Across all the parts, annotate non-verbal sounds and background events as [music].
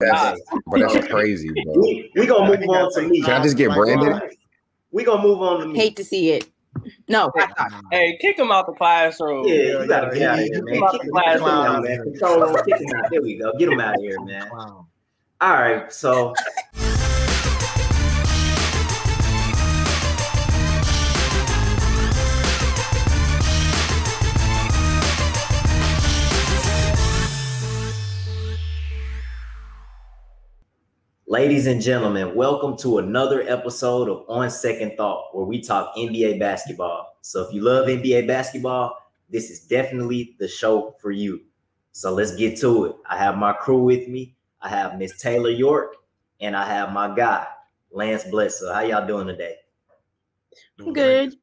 That's, but that's crazy, bro. We, we gonna move on to me. Can I just get Brandon? We gonna move on to me. Hate to see it. No, hot. Hey, kick him out the classroom. Yeah, you gotta get out of here, man. Kick him out Kick the him out, classroom. man. Control him, kick him out. There we go. Get him out of here, man. All right, so Ladies and gentlemen, welcome to another episode of On Second Thought, where we talk NBA basketball. So if you love NBA basketball, this is definitely the show for you. So let's get to it. I have my crew with me. I have Miss Taylor York, and I have my guy, Lance Blesser. How y'all doing today? Good.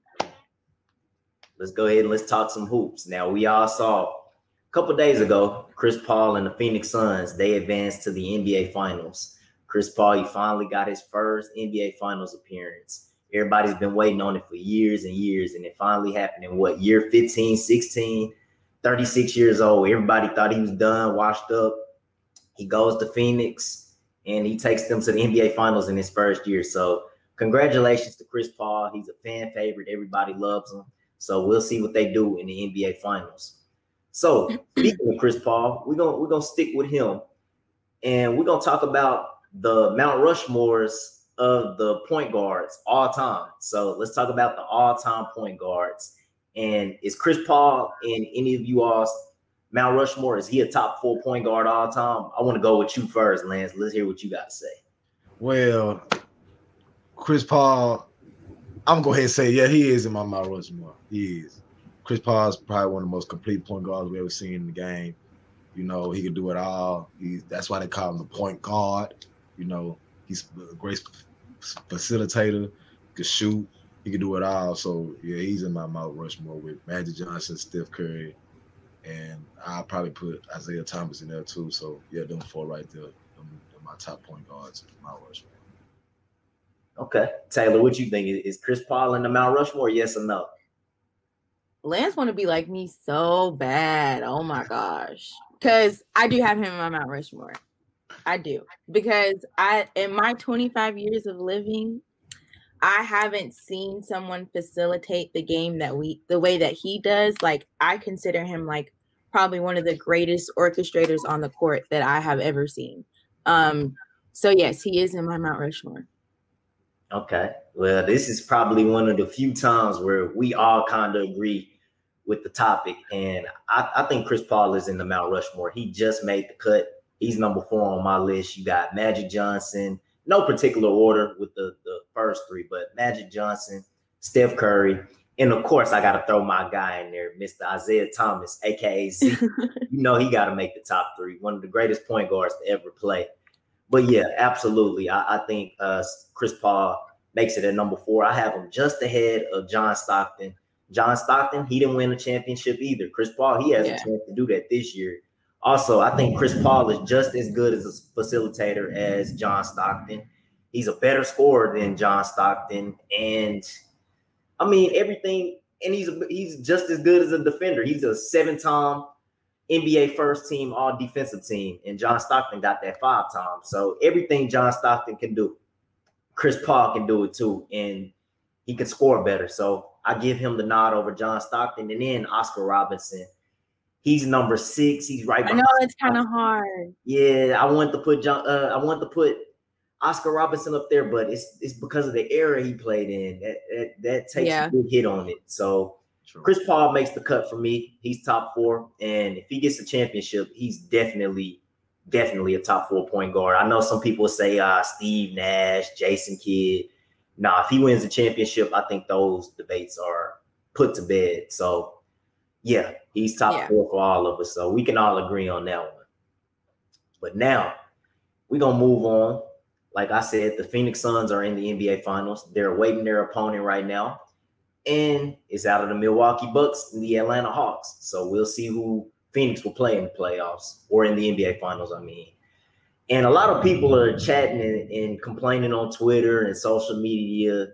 Let's go ahead and let's talk some hoops. Now we all saw a couple days ago, Chris Paul and the Phoenix Suns, they advanced to the NBA Finals. Chris Paul, he finally got his first NBA Finals appearance. Everybody's been waiting on it for years and years, and it finally happened in what year 15, 16, 36 years old. Everybody thought he was done, washed up. He goes to Phoenix and he takes them to the NBA Finals in his first year. So, congratulations to Chris Paul. He's a fan favorite. Everybody loves him. So, we'll see what they do in the NBA Finals. So, speaking of Chris Paul, we're gonna we're gonna stick with him, and we're gonna talk about the Mount Rushmores of the point guards all time. So let's talk about the all-time point guards. And is Chris Paul in any of you all's Mount Rushmore? Is he a top four point guard all time? I want to go with you first, Lance. Let's hear what you got to say. Well, Chris Paul, I'm gonna go ahead and say, yeah, he is in my Mount Rushmore. He is. Chris Paul is probably one of the most complete point guards we ever seen in the game. You know, he can do it all. He, that's why they call him the point guard. You know, he's a great facilitator, can shoot, he can do it all. So yeah, he's in my Mount Rushmore with Magic Johnson, Steph Curry, and I'll probably put Isiah Thomas in there too. So yeah, them four right there, them, them my top point guards in Mount Rushmore. Okay, Taylor, what you think? Is Chris Paul in the Mount Rushmore? Yes or no? Lance want to be like me so bad. Oh my gosh. Because I do have him in my Mount Rushmore. I do. Because I in my 25 years of living, I haven't seen someone facilitate the game that we the way that he does. Like I consider him like probably one of the greatest orchestrators on the court that I have ever seen. Um so yes, he is in my Mount Rushmore. Okay. Well, this is probably one of the few times where we all kind of agree with the topic. And I, I, think Chris Paul is in the Mount Rushmore. He just made the cut. He's number four on my list. You got Magic Johnson, no particular order with the, the first three, but Magic Johnson, Steph Curry. And of course, I got to throw my guy in there, Mr. Isiah Thomas, aka Z. [laughs] you know, he got to make the top three. One of the greatest point guards to ever play. But yeah, absolutely. I, I think uh, Chris Paul makes it at number four. I have him just ahead of John Stockton. John Stockton, he didn't win a championship either. Chris Paul, he has Yeah. a chance to do that this year. Also, I think Chris Paul is just as good as a facilitator as John Stockton. He's a better scorer than John Stockton, and I mean everything. And he's he's just as good as a defender. He's a seven-time NBA first team All Defensive team, and John Stockton got that five times. So everything John Stockton can do, Chris Paul can do it too, and he can score better. So I give him the nod over John Stockton, and then Oscar Robinson. He's number six. He's right. I know it's kind of hard. yeah, I want to put John. Uh, I want to put Oscar Robinson up there, but it's it's because of the era he played in. That that, that takes Yeah. a big hit on it. So True. Chris Paul makes the cut for me. He's top four, and if he gets the championship, he's definitely definitely a top four point guard. I know some people say uh, Steve Nash, Jason Kidd. Nah, if he wins the championship, I think those debates are put to bed. So yeah, he's top Yeah. four for all of us. So we can all agree on that one. But now we're gonna move on. Like I said, the Phoenix Suns are in the NBA Finals. They're awaiting their opponent right now, and it's out of the Milwaukee Bucks and the Atlanta Hawks. So we'll see who Phoenix will play in the playoffs or in the NBA Finals. I mean, and a lot of people are chatting and, and complaining on Twitter and social media.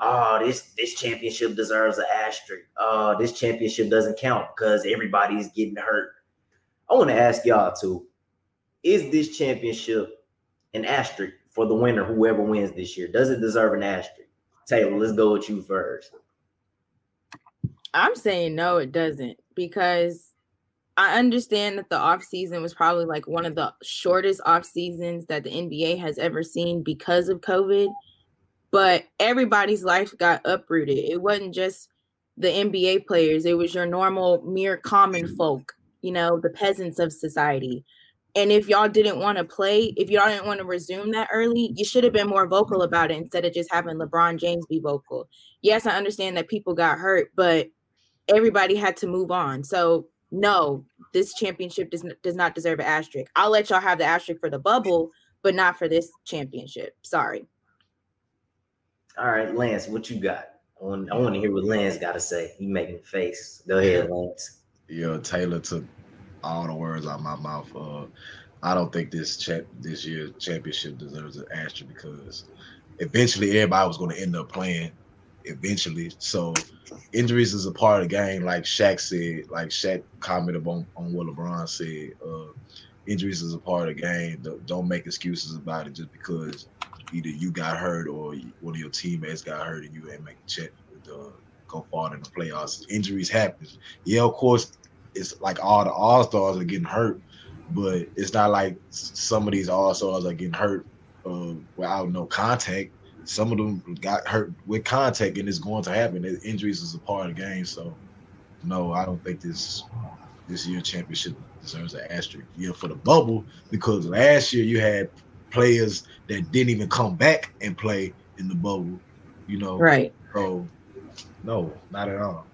Oh, this this championship deserves an asterisk. Oh, this championship doesn't count because everybody's getting hurt. I want to ask y'all too: Is this championship an asterisk for the winner, whoever wins this year? Does it deserve an asterisk? Taylor, let's go with you first. I'm saying no, it doesn't because I understand that the off season was probably like one of the shortest off seasons that the NBA has ever seen because of COVID. But everybody's life got uprooted. It wasn't just the NBA players, it was your normal, mere common folk, you know, the peasants of society. And if y'all didn't want to play, if y'all didn't want to resume that early, you should have been more vocal about it instead of just having LeBron James be vocal. Yes, I understand that people got hurt, but everybody had to move on. So no, this championship does, does not deserve an asterisk. I'll let y'all have the asterisk for the bubble, but not for this championship. Sorry. All right, Lance, what you got? I want, I want to hear what Lance got to say. He making a face. Go ahead, Lance. Yeah, Taylor took all the words out of my mouth. Uh, I don't think this champ this year's championship deserves an asterisk because eventually everybody was going to end up playing. Eventually, so injuries is a part of the game. Like Shaq said, like Shaq commented on, on what LeBron said. Uh, injuries is a part of the game. Don't make excuses about it just because either you got hurt or one of your teammates got hurt and you ain't make a check uh, go far in the playoffs. Injuries happen. Yeah, of course, it's like all the all stars are getting hurt, but it's not like some of these all stars are getting hurt uh, without no contact some of them got hurt with contact, and it's going to happen. Injuries is a part of the game. So, no, I don't think this this year championship deserves an asterisk. Yeah, for the bubble, because last year you had players that didn't even come back and play in the bubble. You know, right? So, no, not at all.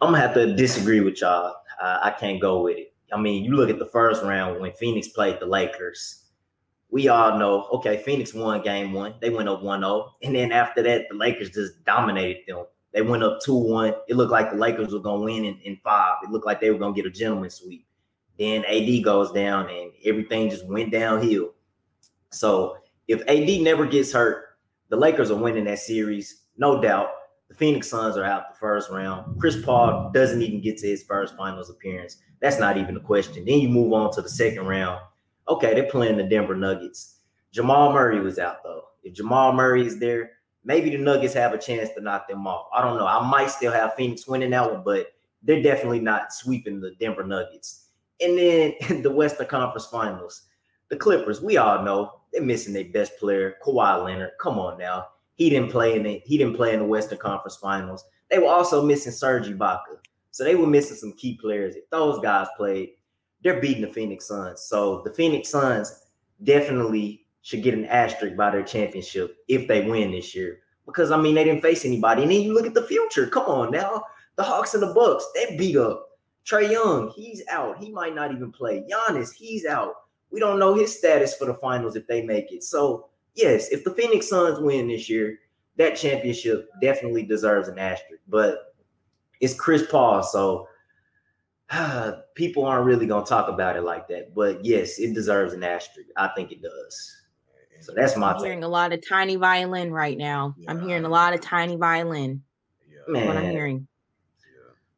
I'm gonna have to disagree with y'all. Uh, I can't go with it. I mean, you look at the first round when Phoenix played the Lakers we all know, okay, Phoenix won game one. They went up 1 0. And then after that, the Lakers just dominated them. They went up 2 1. It looked like the Lakers were going to win in, in five. It looked like they were going to get a gentleman sweep. Then AD goes down and everything just went downhill. So if AD never gets hurt, the Lakers are winning that series, no doubt. The Phoenix Suns are out the first round. Chris Paul doesn't even get to his first finals appearance. That's not even a question. Then you move on to the second round Okay, they're playing the Denver Nuggets. Jamal Murray was out though. If Jamal Murray is there, maybe the Nuggets have a chance to knock them off. I don't know. I might still have Phoenix winning that one, but they're definitely not sweeping the Denver Nuggets. And then [laughs] the Western Conference Finals, the Clippers. We all know they're missing their best player, Kawhi Leonard. Come on now, he didn't play in the he didn't play in the Western Conference Finals. They were also missing Serge Ibaka, so they were missing some key players. If those guys played, they're beating the Phoenix Suns. So the Phoenix Suns definitely should get an asterisk by their championship if they win this year. Because I mean they didn't face anybody. And then you look at the future. Come on now. The Hawks and the Bucks, they beat up. Trae Young, he's out. He might not even play. Giannis, he's out. We don't know his status for the finals if they make it. So, yes, if the Phoenix Suns win this year, that championship definitely deserves an asterisk. But it's Chris Paul, so [sighs] people aren't really gonna talk about it like that. But yes, it deserves an asterisk. I think it does. So that's my. I'm hearing a lot of tiny violin right now. Yeah. I'm hearing a lot of tiny violin. Yeah. Man, what I'm hearing.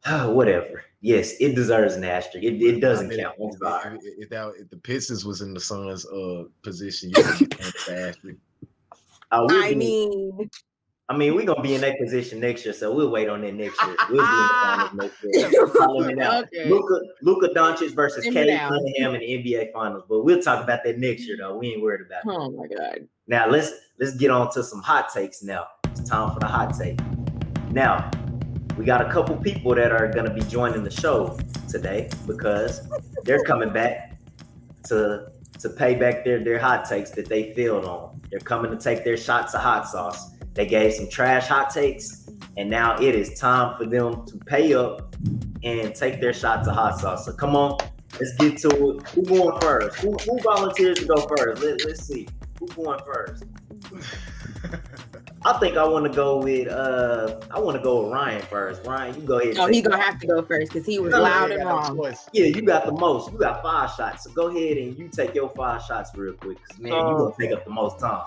Yeah. [sighs] Whatever. Yes, it deserves an asterisk. It, it doesn't I mean, count. If, if, if, that, if the Pistons was in the Suns' uh, position, you would asterisk. Uh, I mean, I mean, we're gonna be in that position next year, so we'll wait on that next year. We'll be in the finals [laughs] next year. okay. Luka Luka Doncic versus Cade Cunningham in the NBA Finals, but we'll talk about that next year, though. We ain't worried about it. Oh my god! Now let's let's get on to some hot takes. Now it's time for the hot take. Now we got a couple people that are gonna be joining the show today because they're coming back to to pay back their their hot takes that they filled on. They're coming to take their shots of hot sauce. They gave some trash hot takes, and now it is time for them to pay up and take their shots of hot sauce. So come on, let's get to it. Who going first? Who, who volunteers to go first? Let, let's see. Who going first? [laughs] I think I want to go with uh I want to go with Ryan first. Ryan, you go ahead. Oh, he's gonna have to go first because he was no, loud and wrong. Yeah, you got the most. You got five shots. So go ahead and you take your five shots real quick. Cause man, you gonna take up the most time.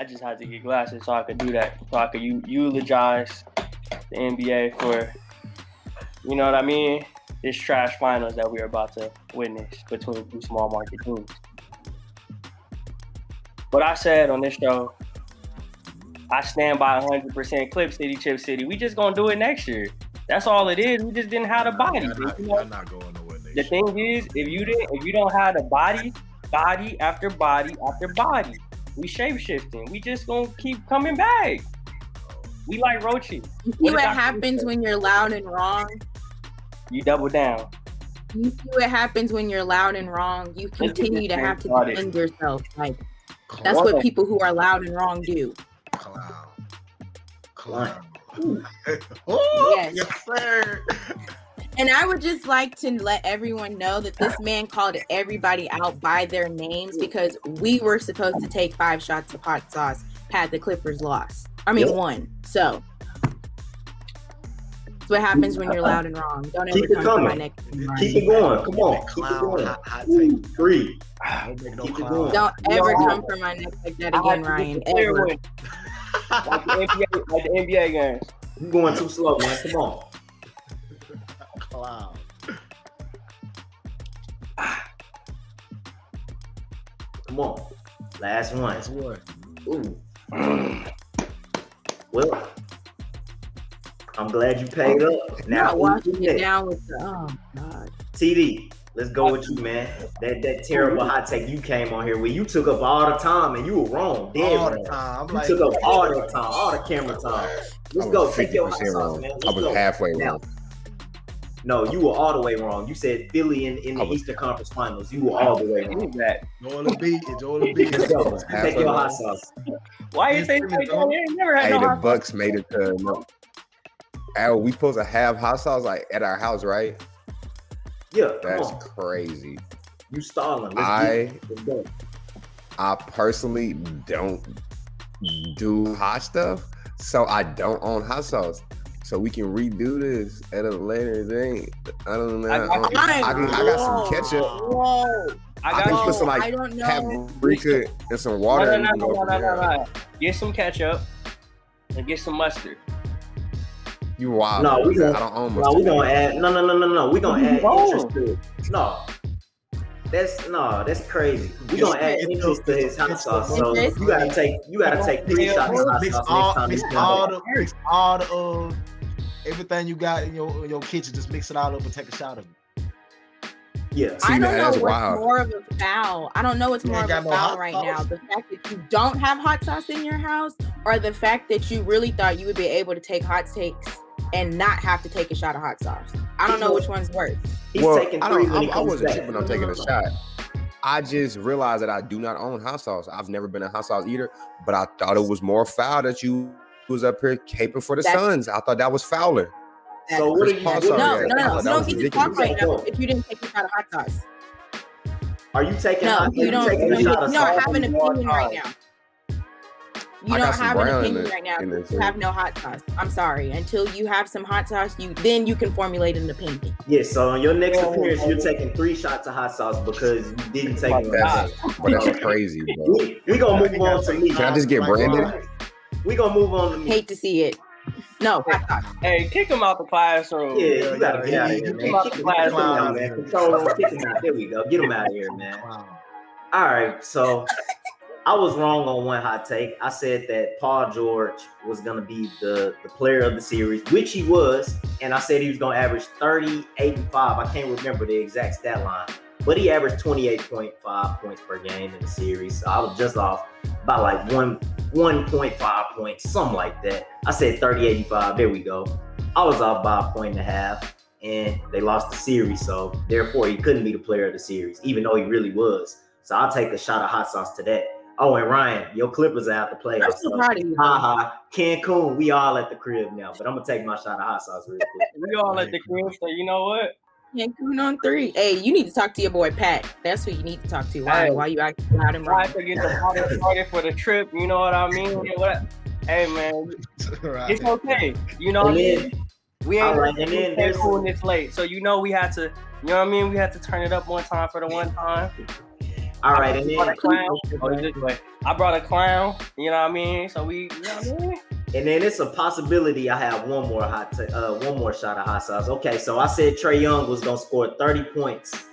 I just had to get glasses so I could do that. So I could eulogize the NBA for, you know what I mean? this trash finals that we're about to witness between two small market teams. But I said on this show, I stand by 100% Clip City, Chip City. We just gonna do it next year. That's all it is. We just didn't have the body. Y'all not, You know, y'all not going nowhere. the year. thing is, if you didn't, if you don't have the body, body after body after body, we shape shifting. We just gonna keep coming back. We like Rochi. You see What what happens when you're loud and wrong? You double down. You see what happens when you're loud and wrong? You continue to have to defend yourself. Like that's What? what people who are loud and wrong do. Clown. Clown. [laughs] Ooh. oh, Yes. yes, sir. And I would just like to let everyone know that this man called everybody out by their names because we were supposed to take five shots of hot sauce had the Clippers lost. I mean, Yep. one. So that's what happens when you're loud and wrong. Don't ever Keep it come for my coming. neck. Keep it going. Come on. Keep it going. Hot, hot Ooh. Three. Don't make no clown. Don't ever No. come for my neck like that I again, Ryan. get Ever. Like the NBA, like the NBA games. You're going too slow, man. Come on. Clown. Come on. Last one. That's one. Ooh. Well, I'm glad you paid up. Now Now, washing who's it next? down with the oh god. TD, let's go with you, man. That that terrible hot take you came on here with. You took up all the time and you were wrong. Dead All the time. You like, took up all the time, all the camera time. Let's go. Take your hot sauce, man. I Let's was go. halfway Now, wrong. No, you were all the way wrong. You said Philly in, in the was- Eastern Conference Finals. You were all the way wrong. [laughs] That? Joel Embiid. Joel [laughs] Embiid. Let's go. [laughs] was You halfway Take your hot sauce. Why you say screaming, that? dog. You never had Hey, no the hot Bucks made it to. No. Al, we supposed to have hot sauce like at our house, right? Yeah, That's on. crazy. You stalling. Let's I it. Let's go. I personally don't do hot stuff, so I don't own hot sauce. So we can redo this at a later date. I don't know. I got- I, I, can- I got some ketchup, Whoa. I I can got put some, like, I don't know. paprika, and some water. No, and no, we no, no, no, no, no. Get some ketchup and get some mustard. You wild. No, we I gonna- don't own No, mustard. we gonna add. No, no, no, no, no. We gonna add No. interest to it. No, that's no, that's crazy. We gonna add It's- interest to his hot sauce. So you gotta take, you gotta take three Yeah, shots of hot Mix sauce all, next time. mix you come all back. the, mix all the, uh, everything you got in your in your kitchen. Just mix it all up and take a shot of it. Yeah. See, I don't know that's what's wild. more of a foul. I don't know what's You more of a got no foul right sauce? now. The fact that you don't have hot sauce in your house, or the fact that you really thought you would be able to take hot takes and not have to take a shot of hot sauce. I don't know which one's worse. He's well, taking three don't. when I, he I wasn't back. tripping on taking a shot. I just realized that I do not own hot sauce. I've never been a hot sauce eater, but I thought it was more foul that you was up here caping for the That's- Suns. I thought that was fouler. So what are Chris you? Paul what are No, you yeah, no, I no. thought You that don't get to talk right now if you didn't take a shot of hot sauce. Are you taking? No, hot, are you don't. taking You a shot don't, of you don't have an opinion right now. You I don't have an brown in opinion it- right now. You have no hot sauce. I'm sorry. Until you have some hot sauce, you then you can formulate an opinion. Yes. So on your next Yeah. appearance, you're taking three shots of hot sauce because you didn't take. My them. That's, [laughs] but that's crazy, bro. We, we gonna move on to me. Can I just get Like, Brandon? We gonna move on to me. Hate to see it. No, hot. Hey, kick him out the classroom. Yeah, Yeah, you gotta yeah, get out of here, man. Kick him out, clown. man. Control him, kick him out. There we go. Get him out of here, man. All right, so I was wrong on one hot take. I said that Paul George was gonna be the, the player of the series, which he was, and I said he was gonna average 38 and 5. I can't remember the exact stat line, but he averaged 28.5 points per game in the series. So I was just off by like one 1.5 points, something like that. I said 30 85. There we go. I was off by a point and a half, and they lost the series. So therefore, he couldn't be the player of the series, even though he really was. So I'll take a shot of hot sauce to that. Oh, and Ryan, your Clippers are out the playoffs. I'm playoffs. so So. proud of you. Ha ha. Cancun, we all at the crib now, but I'm gonna take my shot of hot sauce real quick. We all at the crib, so you know what? Cancun on three. Hey, you need to talk to your boy Pat. That's who you need to talk to. Why? Hey. Why you acting loud and Try wrong? to get the party started for the trip. You know what I mean? What? Hey man, Right. it's okay. You know what I mean? We ain't All right, and then there's- cool this late, so you know we had to. You know what I mean? We had to turn it up one time for the one time. All right, and I brought a then clown. Oh. I brought a clown. You know what I mean? So we, you know what I mean? And then it's a possibility I have one more hot, ta- uh, one more shot of hot sauce. Okay, so I said Trae Young was gonna score 30 points,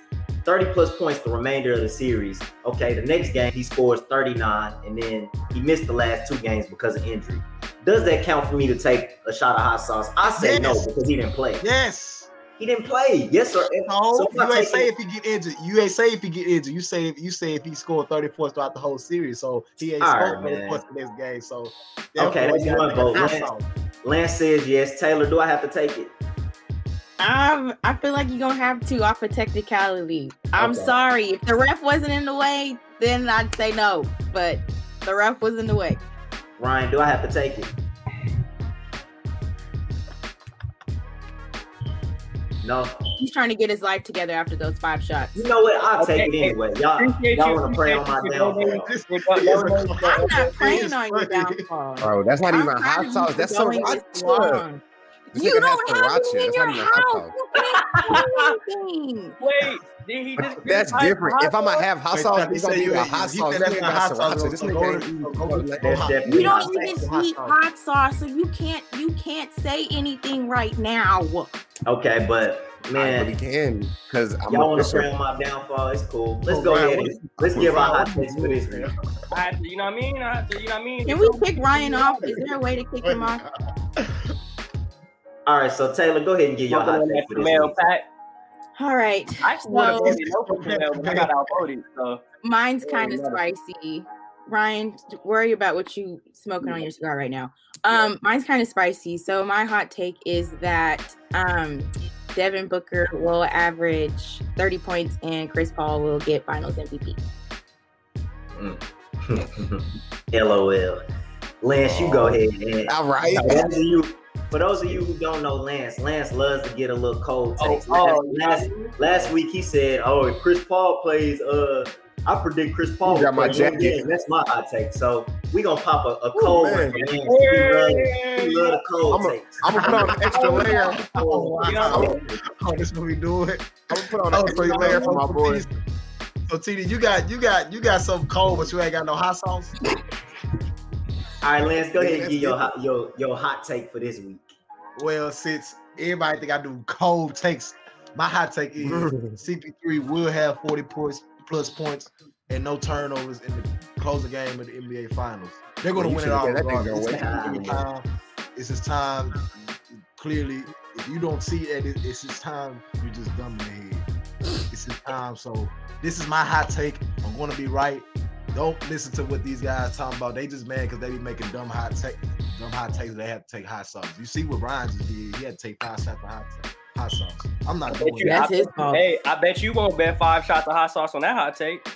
30 plus points the remainder of the series. Okay, the next game he scores 39, and then he missed the last two games because of injury. Does that count for me to take a shot of hot sauce? I say no because he didn't play. Yes. He didn't play. Yes, sir. No, so you ain't say it- if he get injured. You ain't say if he get injured. You say if you say if he scored 30 points throughout the whole series. So he ain't scored right, 30 points in this game. So Okay, that's one vote. Lance. Lance says yes. Taylor, do I have to take it? Um, I feel like you're gonna have to off a technicality. I'm Okay. sorry. If the ref wasn't in the way, then I'd say no. But the ref was in the way. Ryan, do I have to take it? No. He's trying to get his life together after those five shots. You know what? I'll take it Okay. anyway. Y'all, y'all want to pray on my Appreciate you. downfall. This- We're he done- is a done- clown. I'm not praying on your funny. downfall. Bro, that's not I'm even hot sauce. That's so this sriracha. You don't have sriracha. it in your not even hot house. Sauce. You can't do anything. Wait, did he just? That's different. If I'm gonna have hot Wait, sauce, Chuck, he it's gonna be you a ain't- hot he sauce. said This that's nigga not got hot sauce, sriracha. This so nigga go ain't- to- go to- go to- That's hot- definitely You don't even eat hot sauce, so you can't you can't say anything right now. Okay, but man, really can because I'm y'all want to official. on my downfall? It's cool. Let's Oh, go Ryan, ahead. and- Let's give our hot takes for this week. I had to, you know what I mean? I had to, you know what I mean? Can we kick Ryan off? Is there a way to kick him off? All right, so Taylor, go ahead and give your hot Fucking take for that this Jamel week. Pat. All right. I actually would have So- voted no for but I got outvoted. So Mine's kind of you got it. spicy. Ryan, worry about what you smoking on your cigar right now. Um, mine's kind of spicy. So my hot take is that um Devin Booker will average 30 points and Chris Paul will get finals MVP. Mm. [laughs] LOL. Lance, you go ahead. And All right. for those of you, for those of you who don't know Lance, Lance loves to get a little cold oh, takes. oh, last, last, last week he said, "Oh, if Chris Paul plays, uh, I predict Chris Paul." Got my jacket. game." That's my hot take. So we gonna pop a, a Ooh, cold man. one for Lance. He love, Yeah, he love the cold I'm a- takes. I'm gonna put on an extra [laughs] layer. Oh, wow. You know what I mean? Oh, this what we doing. I'm gonna put on Oh, an extra layer for my boys. So TD, you got you got you got some cold, but you ain't got no hot sauce. All right, Lance, go ahead and give your hot, your your hot take for this week. Well, since everybody think I do cold takes, my hot take is [laughs] CP3 will have 40 points plus points and no turnovers in the closing game of the NBA Finals. They're going to win it all. that It's his time. It's his time. Clearly, if you don't see it, it- it's his time. You're just dumb in the head. It's his time. So this is my hot take. I'm going to be right. Don't listen to what these guys talking about. They just mad because they be making dumb hot take, dumb hot takes. They have to take hot sauce. You see what Ryan just did? He had to take five shots of hot, hot sauce. I'm not doing Bet you- that. That's I his bet- fault. Hey, I bet you won't bet five shots of hot sauce on that hot take.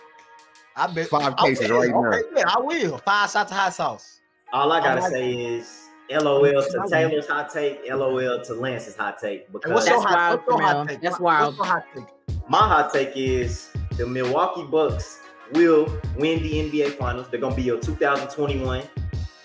I bet Five cases right now. Okay, yeah, I will. Five shots of hot sauce. All I gotta I like say is LOL to Taylor's hot take, LOL to Lance's hot take. Because what's your That's hot, wild, what's hot take? That's wild. What's your hot take? my hot take is the Milwaukee Bucks will win the NBA Finals. They're gonna be your 2021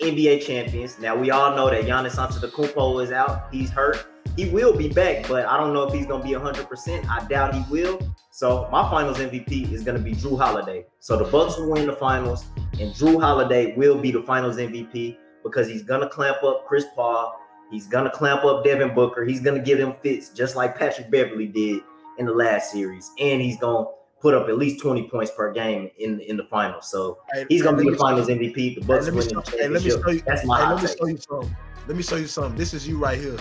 NBA champions. Now we all know that Giannis Antetokounmpo is out. He's hurt. He will be back, but I don't know if he's gonna be 100%. I doubt he will. So my Finals MVP is gonna be Jrue Holiday. So the Bucks will win the Finals, and Jrue Holiday will be the Finals MVP because he's gonna clamp up Chris Paul. He's gonna clamp up Devin Booker. He's gonna give him fits just like Patrick Beverley did in the last series, and he's gonna put up at least 20 points per game in in the finals. So Hey, he's gonna be the me- finals MVP. The Bucks let me winning show, the hey, let me championship. show you. That's my hey, hot let me take. show you something. Let me show you something. This is you right here.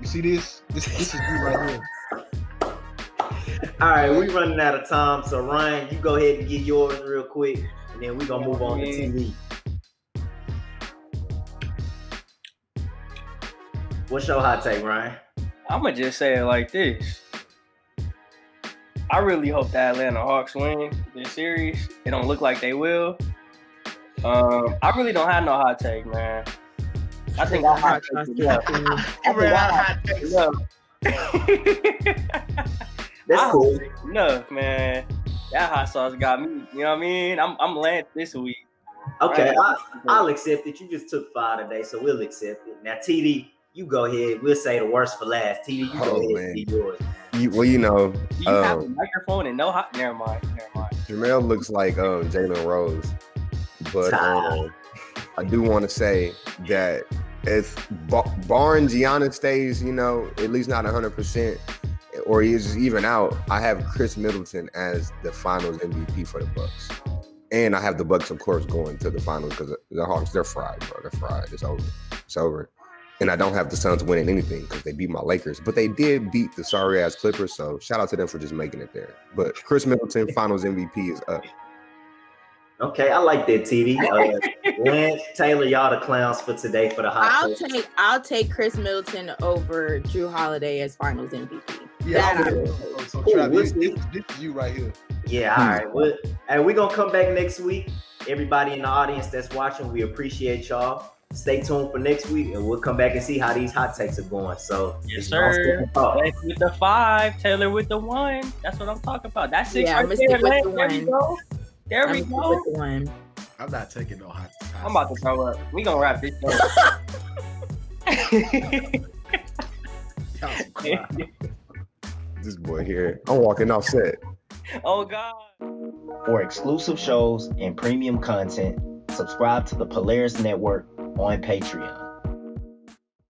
You see this? This this is you right here. [laughs] All right, we running out of time. So Ryan, you go ahead and get yours real quick, and then we're gonna move on to TV. What's your hot take, Ryan? I'm gonna just say it like this. I really hope the Atlanta Hawks win this series. It don't look like they will. Um, I really don't have no hot take, man. I think I hot take is up. He ran out of hot takes. Enough. That's I- cool. Enough, man. That hot sauce got me. You know what I mean? I'm I'm Lance this week. Okay, Right. I, I'll accept it. You just took five today, so we'll accept it. Now, TD, you go ahead. We'll say the worst for last. TD, you go Oh, ahead man. and be yours. You, well, you know, You have a um, microphone and no hot. Never mind. Never mind. Jamel looks like um Jalen Rose, but um, I do want to say that if ba- barring Giannis stays, you know, at least not 100%, or he's even out, I have Khris Middleton as the finals MVP for the Bucks. And I have the Bucks, of course, going to the finals because the Hawks, they're fried, bro. They're fried. It's over. It's over. And I don't have the Suns winning anything because they beat my Lakers, but they did beat the sorry ass Clippers. So shout out to them for just making it there. But Khris Middleton, [laughs] finals MVP is up. Okay, I like that, TV. [laughs] Uh, Lance Taylor, y'all the clowns for today for the hot. I'll take. take I'll take Khris Middleton over Jrue Holiday as Finals MVP. Yeah, That I I will. will. So, so Cool, Trav, we'll this, this, this is you right here. Yeah, all right. Well, and we're gonna come back next week. Everybody in the audience that's watching, we appreciate y'all. Stay tuned for next week, and we'll come back and see how these hot takes are going. So, Yes, sir. non-stop talk. Lance with the five, Taylor with the one. That's what I'm talking about. That's six Yeah, right I'ma there, stick with Lance. the There we go. There we I'm go. with the one. I'm not taking no hot. hot I'm about to throw up. We gonna wrap this Y'all some clowns. up. [laughs] This boy here, I'm walking off set. oh God. For exclusive shows and premium content, subscribe to the Polaris Network on Patreon.